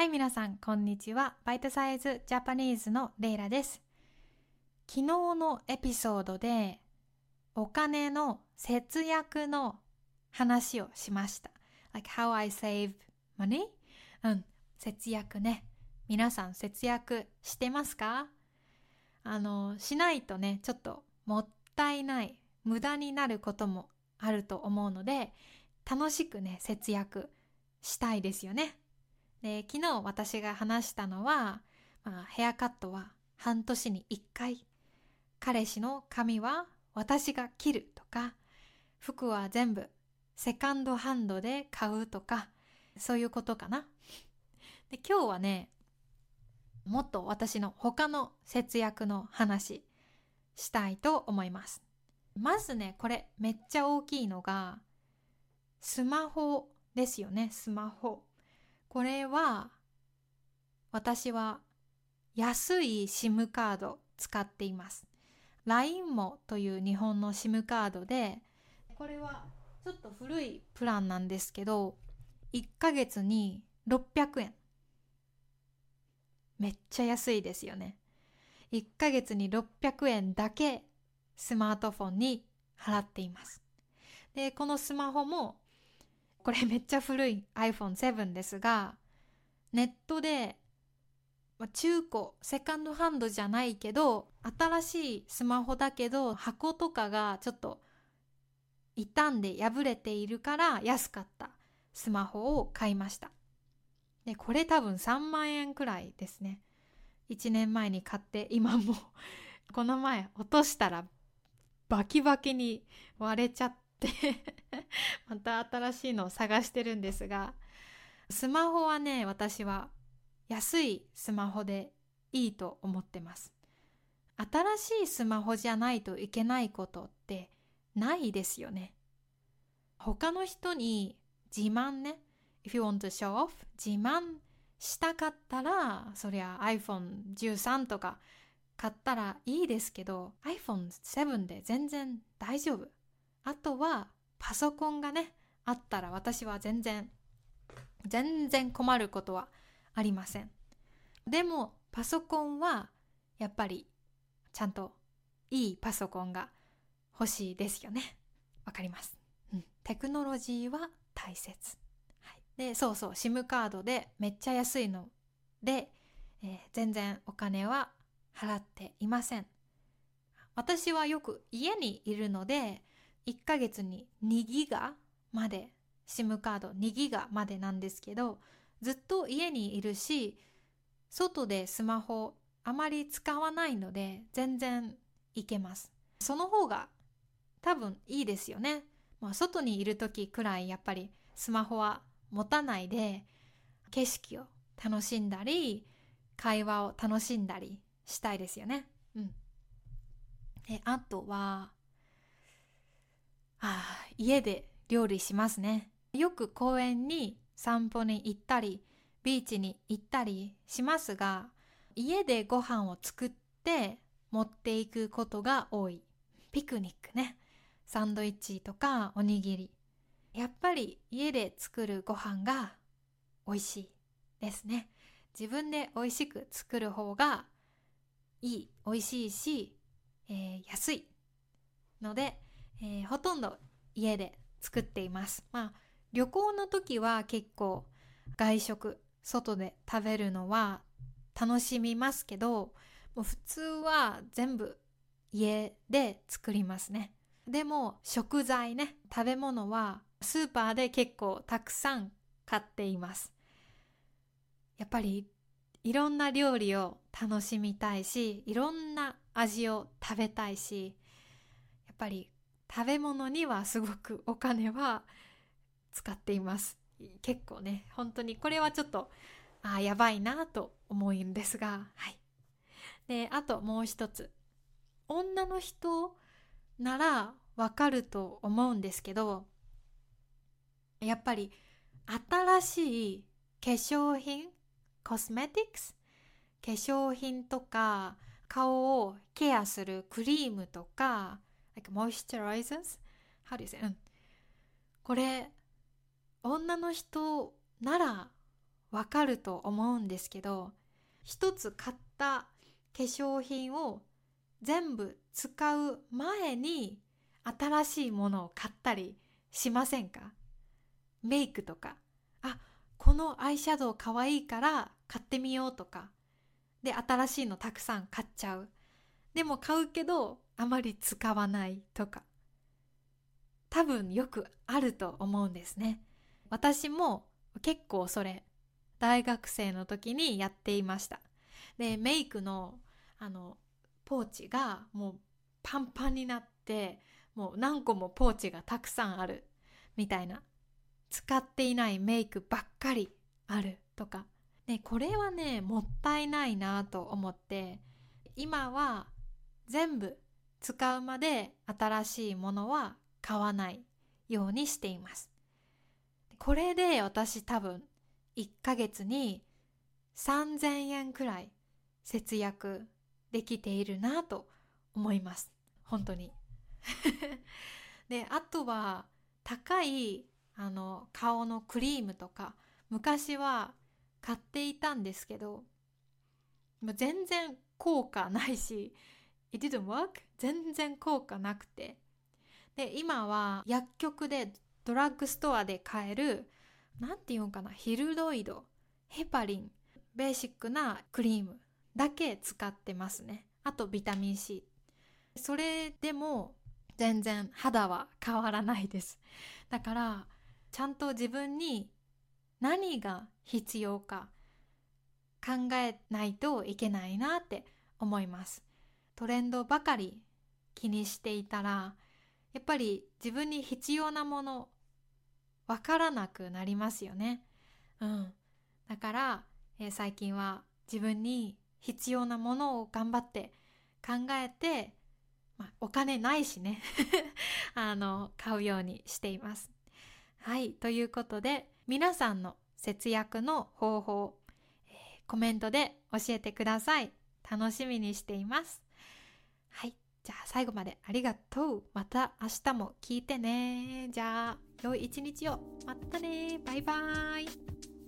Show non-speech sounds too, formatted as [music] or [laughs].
はい、皆さん、こんにちは。バイトサイズジャパニーズのレイラです。昨日のエピソードで、お金の節約の話をしました。like how I save money? うん、節約ね。皆さん節約してますか？あの、しないとね、ちょっともったいない、無駄になることもあると思うので、楽しくね、節約したいですよね。で、昨日私が話したのは、まあ、ヘアカットは半年に1回、彼氏の髪は私が切るとか、服は全部セカンドハンドで買うとか、そういうことかな。で、今日はね、もっと私の他の節約の話したいと思います。まずね、これめっちゃ大きいのが、スマホですよね、スマホ。これは、私は安い SIM カード使っています。LINE もという日本の SIM カードで、これはちょっと古いプランなんですけど、1ヶ月に600円。めっちゃ安いですよね。1ヶ月に600円だけスマートフォンに払っています。で、このスマホも、これめっちゃ古い iPhone7 ですが、ネットで、ま、中古、セカンドハンドじゃないけど、新しいスマホだけど、箱とかがちょっと傷んで破れているから安かったスマホを買いました。で、これ多分3万円くらいですね。1年前に買って、今もこの前落としたらバキバキに割れちゃって [laughs] また新しいのを探してるんですが、スマホはね、私は安いスマホでいいと思ってます。新しいスマホじゃないといけないことってないですよね。他の人に自慢ね、if you want to show off 自慢したかったら、そりゃ iPhone13 とか買ったらいいですけど、iPhone7 で全然大丈夫。あとはパソコンがね、あったら私は全然、全然困ることはありません。でもパソコンはやっぱりちゃんといいパソコンが欲しいですよね。わかります。うん。テクノロジーは大切。はい。で、そうそう、SIM カードでめっちゃ安いので、えー全然お金は払っていません。私はよく家にいるので、1ヶ月に2ギガまで、SIM カード2ギガまでなんですけど、ずっと家にいるし、外でスマホあまり使わないので、全然いけます。その方が多分いいですよね。まあ、外にいる時くらいやっぱりスマホは持たないで景色を楽しんだり会話を楽しんだりしたいですよね。うん。で、あとは、あ、家で料理しますね。よく公園に散歩に行ったり、ビーチに行ったりしますが、家でご飯を作って持っていくことが多い。ピクニックね。サンドイッチとかおにぎり。やっぱり家で作るご飯が美味しいですね。自分で美味しく作る方がいい、美味しいし、えー安いので、えーほとんど家で作っています。まあ旅行の時は結構外食、外で食べるのは楽しみますけど、もう普通は全部家で作りますね。でも食材ね、食べ物はスーパーで結構たくさん買っています。やっぱりいろんな料理を楽しみたいし、いろんな味を食べたいし、やっぱり食べ物にはすごくお金は使っています。結構ね、本当にこれはちょっと、あやばいなと思うんですが、はい。で、あともう一つ。女の人ならわかると思うんですけど、やっぱり新しい化粧品、コスメティックス化粧品とか顔をケアするクリームとか、like moisturizers? How do you say? うん。これ、女の人ならわかると思うんですけど一つ買った化粧品を全部使う前に新しいものを買ったりしませんか？メイクとかあこのアイシャドウかわいいから買ってみようとかで新しいのたくさん買っちゃうでも買うけどあまり使わないとか。多分よくあると思うんですね。私も結構それ大学生の時にやっていました。でメイクのあのポーチがもうパンパンになってもう何個もポーチがたくさんある。みたいな。使っていないメイクばっかりあるとか、ね、これはねもったいないなと思って。今は全部使うまで新しいものは買わないようにしています。これで私多分1ヶ月に3000円くらい節約できているなと思います。本当に。[laughs] であとは高いあの顔のクリームとか昔は買っていたんですけど全然効果ないし It didn't work. 全然効果なくて。で今は薬局でドラッグストアで買える何て言うんかなヒルロイドヘパリンベーシックなクリームだけ使ってますね。あとビタミン C それでも全然肌は変わらないです。だからちゃんと自分に何が必要か考えないといけないなって思います。トレンドばかり気にしていたらやっぱり自分に必要なものわからなくなりますよね。うん。だから、えー、最近は自分に必要なものを頑張って考えて、まあ、お金ないしね。[laughs] あの買うようにしています。はい、ということで皆さんの節約の方法、えー、コメントで教えてください。楽しみにしています。はい、じゃあ最後までありがとう。また明日も聞いてね。じゃあ良い一日を。またね。バイバーイ。